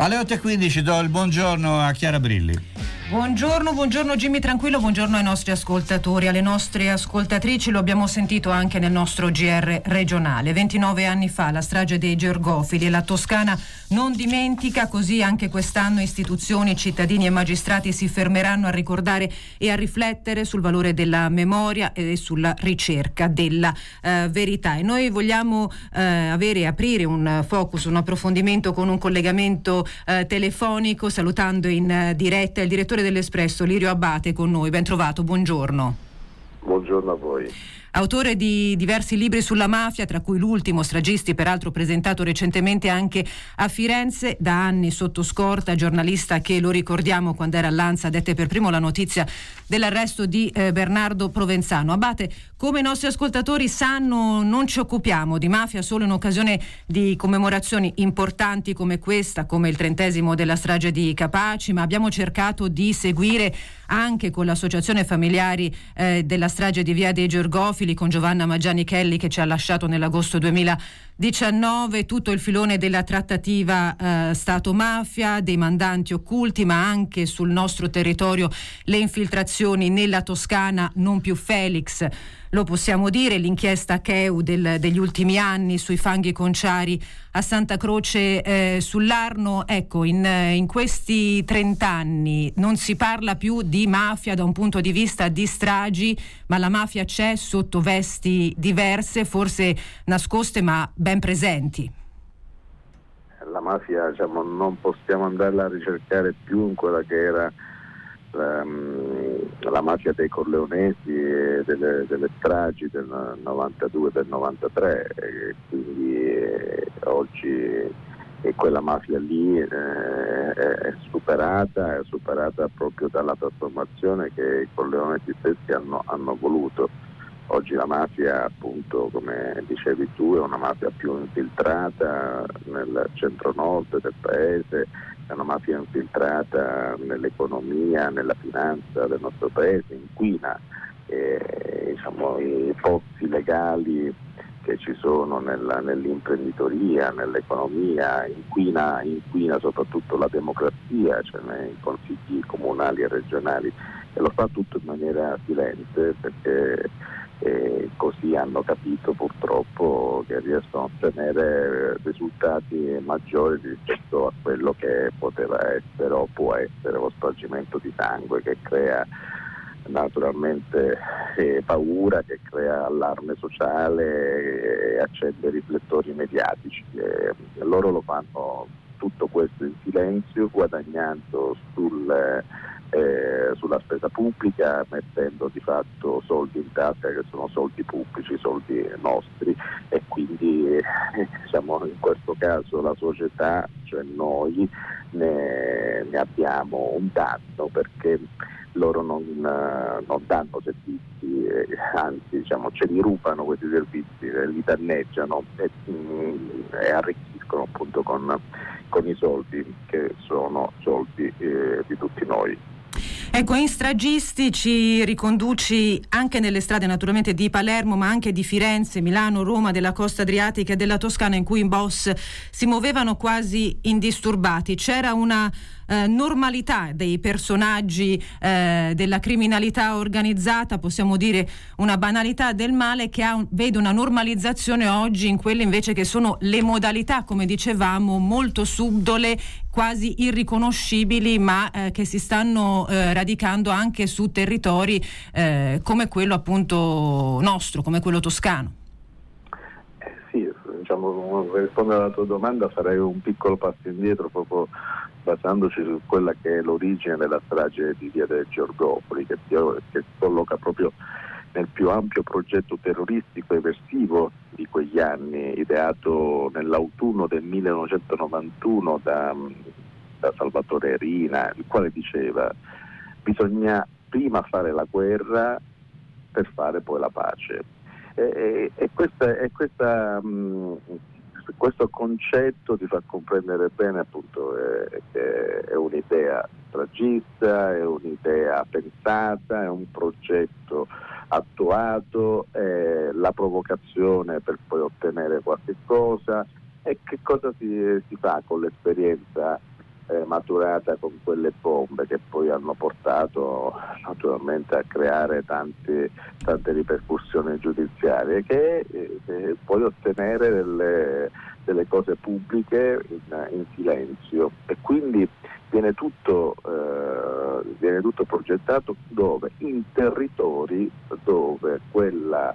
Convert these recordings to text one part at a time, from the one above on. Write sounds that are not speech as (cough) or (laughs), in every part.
Alle 8.15 do il buongiorno a Chiara Brilli. Buongiorno, buongiorno Jimmy Tranquillo, buongiorno ai nostri ascoltatori, alle nostre ascoltatrici, lo abbiamo sentito anche nel nostro GR regionale. 29 anni fa la strage dei Gergofili e la Toscana non dimentica, così anche quest'anno istituzioni, cittadini e magistrati si fermeranno a ricordare e a riflettere sul valore della memoria e sulla ricerca della eh, verità. E noi vogliamo eh, avere, aprire un focus, un approfondimento con un collegamento eh, telefonico, salutando in eh, diretta il direttore direttore dell'Espresso, Lirio Abate, con noi. Ben trovato, buongiorno. Buongiorno a voi. Autore di diversi libri sulla mafia, tra cui l'ultimo, Stragisti, peraltro presentato recentemente anche a Firenze, da anni sotto scorta, giornalista che lo ricordiamo quando era all'Anza, dette per primo la notizia dell'arresto di eh, Bernardo Provenzano. Abate, come i nostri ascoltatori sanno, non ci occupiamo di mafia solo in occasione di commemorazioni importanti come questa, come il trentesimo della strage di Capaci, ma abbiamo cercato di seguire anche con l'associazione familiari eh, della strage di Via dei Gergofili con Giovanna Maggiani Kelly che ci ha lasciato nell'agosto 2019 tutto il filone della trattativa eh, Stato-mafia, dei mandanti occulti, ma anche sul nostro territorio le infiltrazioni nella Toscana, non più Felix lo possiamo dire, l'inchiesta CHEU del, degli ultimi anni sui fanghi conciari a Santa Croce eh, sull'Arno. Ecco, in, in questi 30 anni non si parla più di mafia da un punto di vista di stragi, ma la mafia c'è sotto vesti diverse, forse nascoste ma ben presenti. La mafia diciamo, non possiamo andarla a ricercare più in quella che era um, la mafia dei Corleonesi e delle, delle stragi del 92 del 93 e quindi eh, oggi e quella mafia lì eh, è superata, è superata proprio dalla trasformazione che i Corleonesi stessi hanno, hanno voluto. Oggi la mafia, appunto, come dicevi tu, è una mafia più infiltrata nel centro-nord del paese, è una mafia infiltrata nell'economia, nella finanza del nostro paese, inquina eh, diciamo, i pozzi legali che ci sono nella, nell'imprenditoria, nell'economia, inquina, inquina, soprattutto la democrazia, cioè nei consigli comunali e regionali e lo fa tutto in maniera silente perché e così hanno capito purtroppo che riescono a ottenere risultati maggiori rispetto a quello che poteva essere o può essere lo spargimento di sangue che crea naturalmente eh, paura, che crea allarme sociale e accende riflettori mediatici. E loro lo fanno tutto questo in silenzio, guadagnando sul eh, sulla spesa pubblica mettendo di fatto soldi in tasca che sono soldi pubblici, soldi nostri e quindi eh, (laughs) diciamo, in questo caso la società, cioè noi, ne, ne abbiamo un danno perché loro non, non danno servizi, eh, anzi diciamo, ce li rubano questi servizi, eh, li danneggiano e, mm, e arricchiscono appunto con, con, i soldi che sono soldi eh, di tutti noi. Ecco, in stragisti ci riconduci anche nelle strade naturalmente di Palermo, ma anche di Firenze, Milano, Roma, della costa adriatica e della Toscana, in cui i boss si muovevano quasi indisturbati. C'era una eh, normalità dei personaggi eh, della criminalità organizzata, possiamo dire una banalità del male che ha, vede una normalizzazione oggi in quelle invece che sono le modalità, come dicevamo, molto subdole, quasi irriconoscibili, ma eh, che si stanno eh, radicando anche su territori eh, come quello appunto nostro, come quello toscano. Eh, sì, diciamo, per rispondere alla tua domanda farei un piccolo passo indietro proprio basandoci su quella che è l'origine della strage di Via del Giorgopoli, che, che colloca proprio nel più ampio progetto terroristico eversivo di quegli anni, ideato nell'autunno del 1991 da, da Salvatore Rina, il quale diceva bisogna prima fare la guerra per fare poi la pace. E, e, e questa, e questa mh, questo concetto ti fa comprendere bene appunto eh, che è un'idea stragista, è un'idea pensata, è un progetto attuato, è la provocazione per poi ottenere qualche cosa. E che cosa si, si fa con l'esperienza eh, maturata con quelle bombe che poi hanno portato naturalmente a creare tante, tante ripercussioni giudiziarie che eh, puoi ottenere delle, delle cose pubbliche in, in, silenzio e quindi viene tutto, eh, viene tutto progettato dove? In territori dove quella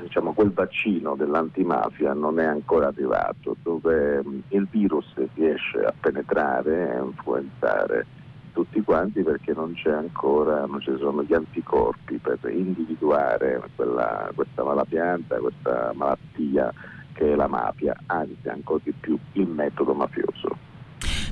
diciamo, quel vaccino dell'antimafia non è ancora arrivato, dove mm, il virus riesce a penetrare e a influenzare tutti quanti perché non c'è ancora, non ci sono gli anticorpi per individuare quella, questa malapianta, questa malattia che è la mafia, anzi ancora di più il metodo mafioso.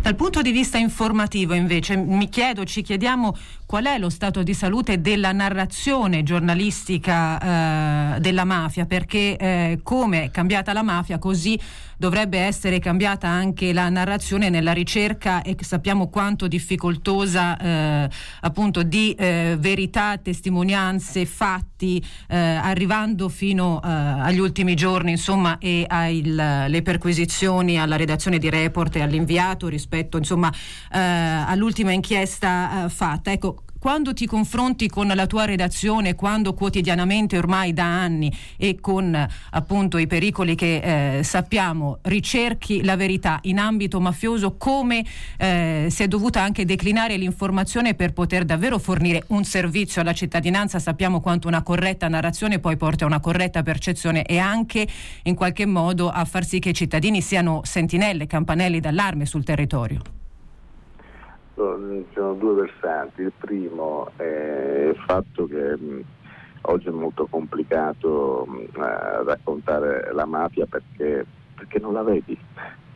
Dal punto di vista informativo invece mi chiedo, ci chiediamo qual è lo stato di salute della narrazione giornalistica eh, della mafia, perché eh, come è cambiata la mafia così dovrebbe essere cambiata anche la narrazione nella ricerca e sappiamo quanto difficoltosa eh, appunto di eh, verità, testimonianze, fatti, eh, arrivando fino eh, agli ultimi giorni insomma e alle perquisizioni alla redazione di report e all'inviato rispetto insomma all'ultima inchiesta fatta. Ecco, quando ti confronti con la tua redazione, quando quotidianamente ormai da anni e con appunto i pericoli che eh, sappiamo ricerchi la verità in ambito mafioso, come eh, si è dovuta anche declinare l'informazione per poter davvero fornire un servizio alla cittadinanza? Sappiamo quanto una corretta narrazione poi porta a una corretta percezione e anche in qualche modo a far sì che i cittadini siano sentinelle, campanelli d'allarme sul territorio ci sono due versanti. Il primo è il fatto che mh, oggi è molto complicato mh, raccontare la mafia perché, perché non la vedi.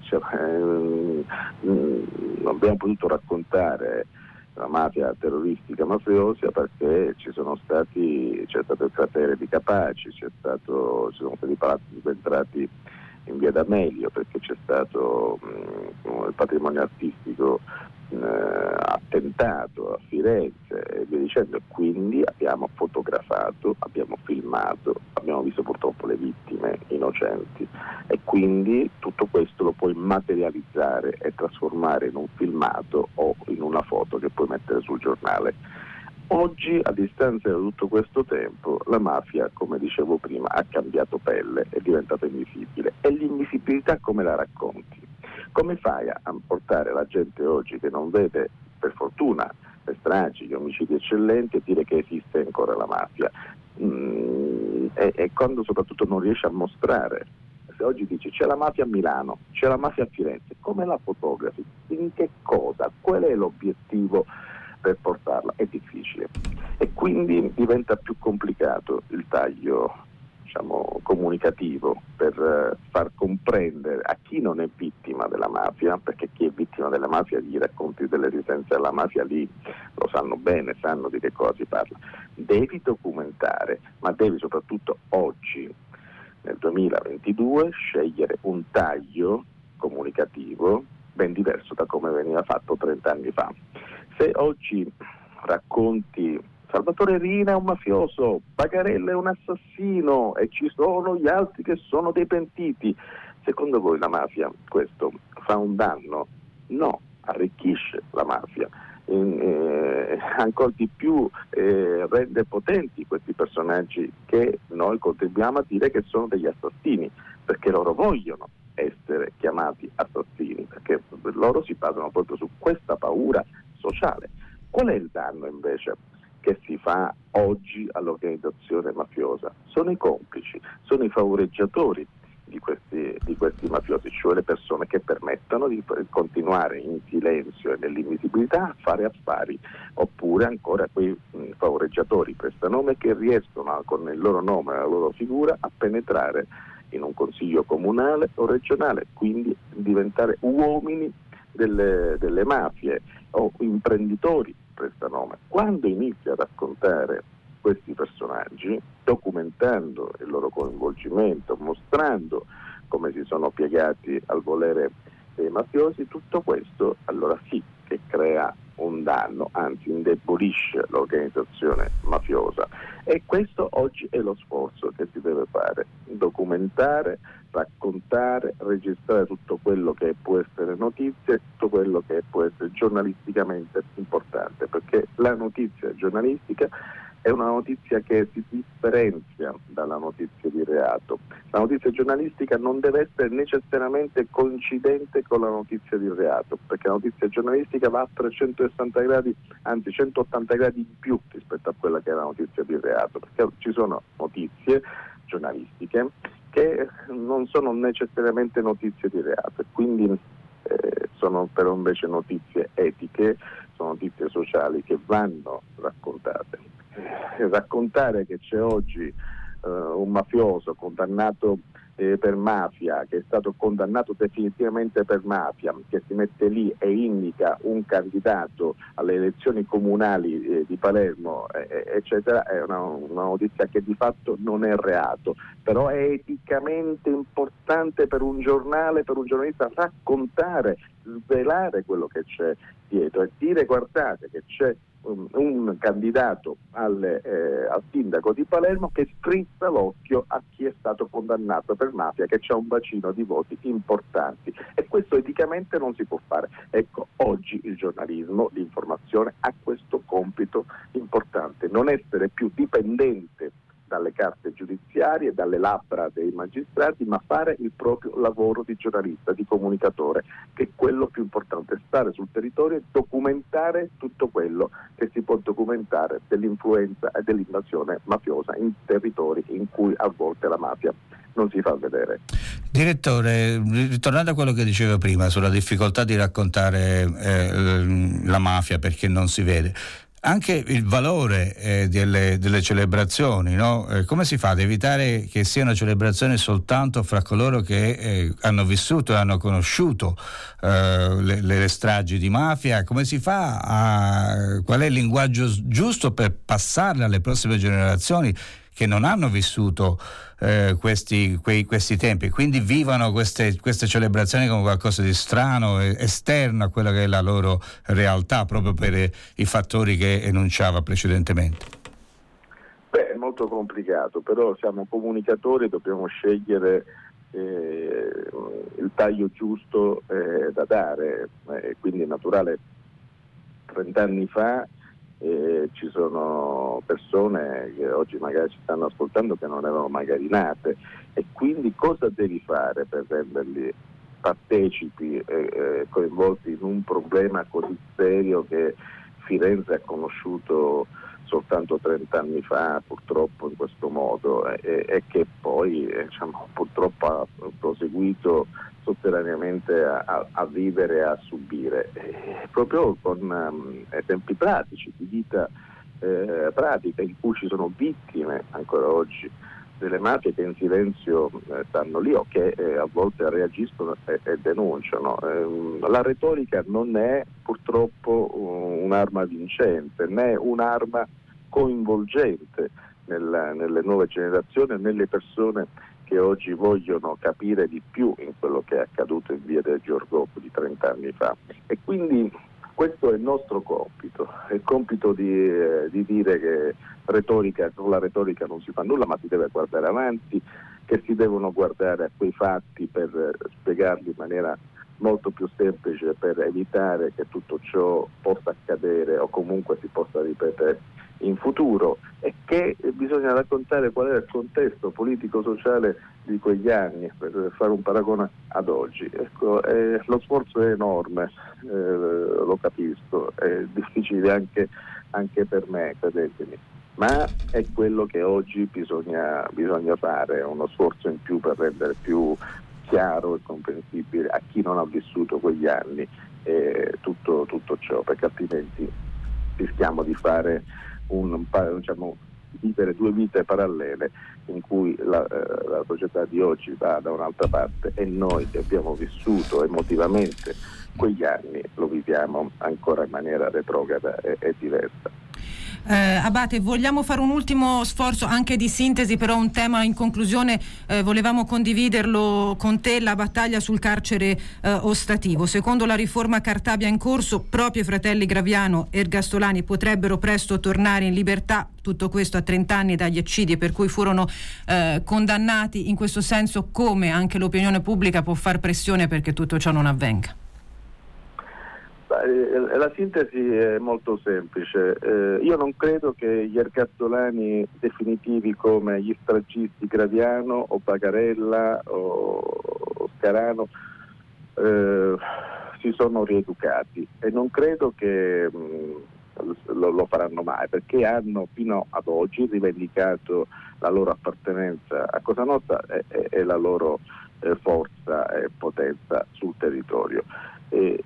Cioè, mh, non abbiamo potuto raccontare la mafia terroristica mafiosa perché ci sono stati, c'è stato il cratere di Capaci, stato, ci sono stati palazzi subentrati in via D'Amelio perché c'è stato mh, il patrimonio artistico eh, attentato a Firenze e via dicendo, quindi abbiamo fotografato, abbiamo filmato, abbiamo visto purtroppo le vittime innocenti e quindi tutto questo lo puoi materializzare e trasformare in un filmato o in una foto che puoi mettere sul giornale. Oggi, a distanza di tutto questo tempo, la mafia, come dicevo prima, ha cambiato pelle, è diventata invisibile. E l'invisibilità come la racconti? Come fai a portare la gente oggi che non vede, per fortuna, le stragi, gli omicidi eccellenti e dire che esiste ancora la mafia? Mm, e, e quando soprattutto non riesci a mostrare se oggi dici c'è la mafia a Milano, c'è la mafia a Firenze, come la fotografi? In che cosa? Qual è l'obiettivo per portarla? È difficile e quindi diventa più complicato il taglio diciamo, comunicativo per eh, far comprendere a chi non è vittima della mafia, perché chi è vittima della mafia gli racconti delle resistenze alla mafia lì lo sanno bene, sanno di che cosa si parla. Devi documentare, ma devi soprattutto oggi, nel 2022, scegliere un taglio comunicativo ben diverso da come veniva fatto 30 anni fa. Se oggi racconti Salvatore Rina è un mafioso, Bagarella è un assassino e ci sono gli altri che sono dei pentiti. Secondo voi la mafia questo fa un danno? No, arricchisce la mafia. Eh, ancora di più eh, rende potenti questi personaggi che noi contribuiamo a dire che sono degli assassini, perché loro vogliono essere chiamati assassini, perché loro si basano proprio su questa paura sociale. Qual è il danno invece? che si fa oggi all'organizzazione mafiosa. Sono i complici, sono i favoreggiatori di questi, di questi, mafiosi, cioè le persone che permettono di continuare in silenzio e nell'invisibilità a fare affari, oppure ancora quei mh, favoreggiatori prestanome che riescono con il loro nome e la loro figura a penetrare in un consiglio comunale o regionale, quindi diventare uomini delle, delle mafie o imprenditori prestanome. Quando inizia a raccontare questi personaggi, documentando il loro coinvolgimento, mostrando come si sono piegati al volere dei mafiosi, tutto questo allora sì che crea un danno, anzi indebolisce l'organizzazione mafiosa. E questo oggi è lo sforzo che si deve fare, documentare, raccontare, registrare tutto quello che può essere notizia, tutto quello che può essere giornalisticamente importante, perché la notizia giornalistica è una notizia che si differenzia dalla notizia di reato. La notizia giornalistica non deve essere necessariamente coincidente con la notizia di reato, perché la notizia giornalistica va a 360 gradi, anzi 180 gradi in più rispetto a quella che è la notizia di reato, perché ci sono notizie giornalistiche che non sono necessariamente notizie di reato e quindi eh, sono però invece notizie etiche, sono notizie sociali che vanno raccontate raccontare che c'è oggi eh, un mafioso condannato eh, per mafia, che è stato condannato definitivamente per mafia, che si mette lì e indica un candidato alle elezioni comunali eh, di Palermo, eh, eccetera, è una, una, notizia che di fatto non è reato, però è eticamente importante per un giornale, per un giornalista raccontare, svelare quello che c'è dietro e dire guardate che c'è un, candidato al, eh, al, sindaco di Palermo che strizza l'occhio a chi è stato condannato per mafia, che c'è un bacino di voti importanti e questo eticamente non si può fare. Ecco, oggi il giornalismo, l'informazione ha questo compito importante, non essere più dipendente dalle carte giudiziarie, dalle labbra dei magistrati, ma fare il proprio lavoro di giornalista, di comunicatore, che è quello più importante, stare sul territorio e documentare tutto quello che si può documentare dell'influenza e dell'invasione mafiosa in territori in cui a volte la mafia non si fa vedere. Direttore, ritornando a quello che dicevo prima sulla difficoltà di raccontare eh, la mafia perché non si vede, anche il valore eh, delle, delle, celebrazioni, no? eh, come si fa ad evitare che siano celebrazioni soltanto fra coloro che eh, hanno vissuto e hanno conosciuto eh, le, le, stragi di mafia? Come si fa a, qual è il linguaggio giusto per passarle alle prossime generazioni che non hanno vissuto eh, questi, quei, questi, tempi, quindi vivono queste, queste, celebrazioni come qualcosa di strano, esterno a quella che è la loro realtà, proprio per eh, i fattori che enunciava precedentemente. Beh, è molto complicato, però siamo comunicatori, dobbiamo scegliere eh, il taglio giusto eh, da dare, eh, quindi è naturale 30 anni fa e ci sono persone che oggi magari ci stanno ascoltando che non erano magari nate. E quindi cosa devi fare per renderli partecipi e eh, coinvolti in un problema così serio che Firenze ha conosciuto soltanto 30 anni fa purtroppo in questo modo e, e che poi diciamo, purtroppo ha proseguito sotterraneamente a, a vivere e a subire, e proprio con um, esempi pratici di vita eh, pratica in cui ci sono vittime ancora oggi delle mafie che in silenzio eh, stanno lì o che eh, a volte reagiscono e, e denunciano. Eh, la retorica non è purtroppo un'arma vincente né un'arma coinvolgente nella, nelle nuove generazioni e nelle persone che oggi vogliono capire di più in quello che è accaduto in via del Giorgoppo di 30 anni fa. E quindi questo è il nostro compito, è il compito di, eh, di dire che retorica, con la retorica non si fa nulla, ma si deve guardare avanti, che si devono guardare a quei fatti per spiegarli in maniera molto più semplice per evitare che tutto ciò possa accadere o comunque si possa ripetere in futuro e che bisogna raccontare qual era il contesto politico-sociale di quegli anni per fare un paragone ad oggi. Ecco, eh, lo sforzo è enorme, eh, lo capisco, è difficile anche, anche, per me, credetemi, ma è quello che oggi bisogna, bisogna fare, uno sforzo in più per rendere più chiaro e comprensibile a chi non ha vissuto quegli anni eh, tutto, tutto ciò, perché altrimenti rischiamo di fare un, diciamo, vivere due vite parallele in cui la, eh, la, società di oggi va da un'altra parte e noi che abbiamo vissuto emotivamente quegli anni lo viviamo ancora in maniera retrograda e, e diversa. Eh, Abate, vogliamo fare un ultimo sforzo anche di sintesi, però un tema in conclusione eh, volevamo condividerlo con te, la battaglia sul carcere eh, ostativo. Secondo la riforma Cartabia in corso, proprio i fratelli Graviano e Ergastolani potrebbero presto tornare in libertà, tutto questo a 30 anni dagli eccidi per cui furono eh, condannati. In questo senso come anche l'opinione pubblica può far pressione perché tutto ciò non avvenga? Eh, la sintesi è molto semplice. Eh, io non credo che gli ercazzolani definitivi come gli stragisti Graviano o Bagarella o Scarano eh, si sono rieducati e non credo che mh, mm, lo, lo, faranno mai perché hanno fino ad oggi rivendicato la loro appartenenza a Cosa Nostra e, e, e la loro eh, forza e potenza sul territorio eh,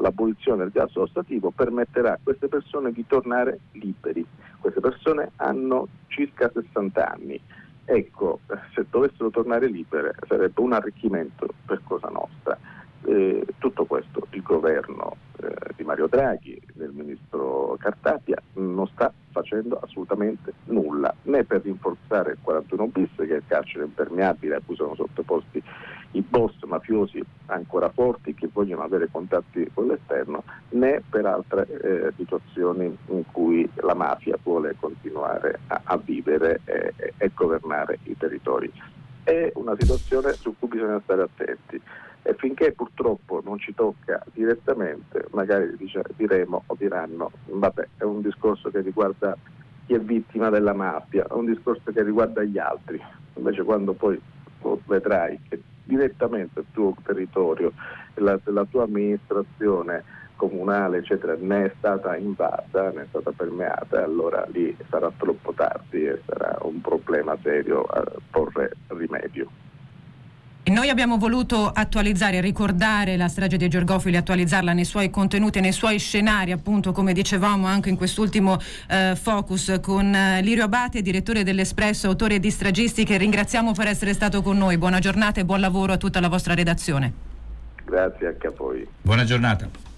l'abolizione del gas ostativo permetterà a queste persone di tornare liberi. Queste persone hanno circa 60 anni. Ecco, se dovessero tornare libere sarebbe un arricchimento per Cosa Nostra. Eh, tutto questo il governo eh, di Mario Draghi, del ministro Cartapia, non sta facendo assolutamente nulla, né per rinforzare il 41 bis, che è il carcere impermeabile a cui sono sottoposti i boss mafiosi ancora forti che vogliono avere contatti con l'esterno, né per altre eh, situazioni in cui la mafia vuole continuare a, a vivere e, e governare i territori. È una situazione su cui bisogna stare attenti e finché purtroppo non ci tocca direttamente, magari dice, diremo o diranno, vabbè, è un discorso che riguarda chi è vittima della mafia, è un discorso che riguarda gli altri. Invece quando poi vedrai che direttamente il tuo territorio, la, la tua amministrazione comunale, eccetera, ne è stata invasa, ne è stata permeata, allora lì sarà troppo tardi e sarà un problema serio a porre rimedio. Noi abbiamo voluto attualizzare, ricordare la strage di Giorgofili, attualizzarla nei suoi contenuti, nei suoi scenari, appunto come dicevamo anche in quest'ultimo eh, focus con eh, Lirio Abate, direttore dell'Espresso, autore di Stragisti, che ringraziamo per essere stato con noi. Buona giornata e buon lavoro a tutta la vostra redazione. Grazie anche a voi. Buona giornata.